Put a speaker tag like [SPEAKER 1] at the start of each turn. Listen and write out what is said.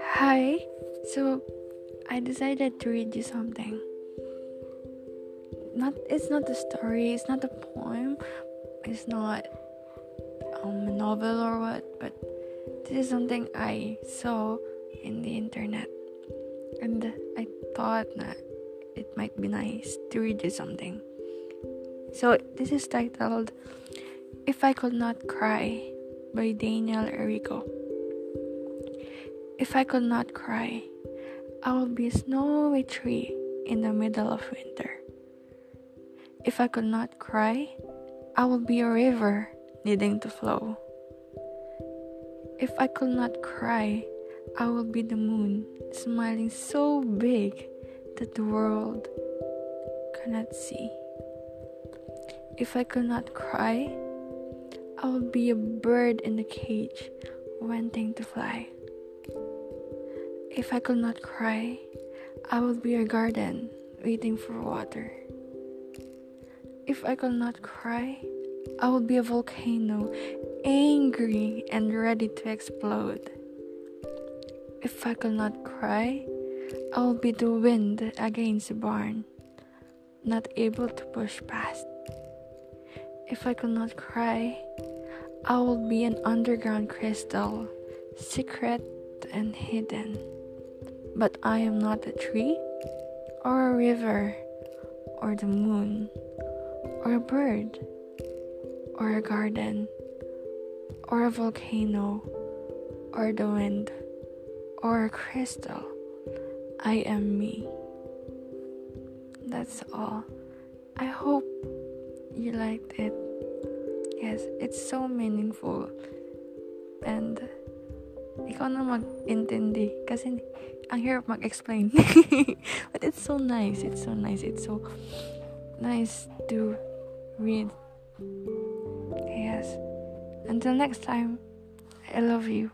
[SPEAKER 1] Hi, so I decided to read you something. Not, it's not a story, it's not a poem, it's not um, a novel or what, but this is something I saw in the internet, and I thought that it might be nice to read you something. So this is titled "If I Could Not Cry" by Daniel Errico. If I could not cry, I would be a snowy tree in the middle of winter. If I could not cry, I would be a river needing to flow. If I could not cry, I would be the moon smiling so big that the world cannot see. If I could not cry, I would be a bird in a cage wanting to fly. If I could not cry, I would be a garden waiting for water. If I could not cry, I would be a volcano, angry and ready to explode. If I could not cry, I would be the wind against the barn, not able to push past. If I could not cry, I would be an underground crystal, secret and hidden. But I am not a tree, or a river, or the moon, or a bird, or a garden, or a volcano, or the wind, or a crystal. I am me. That's all. I hope you liked it. Yes, it's so meaningful. And ikaw na mag-intindi kasi ang hirap mag-explain. but it's so nice. It's so nice. It's so nice to read. Yes. Until next time, I love you.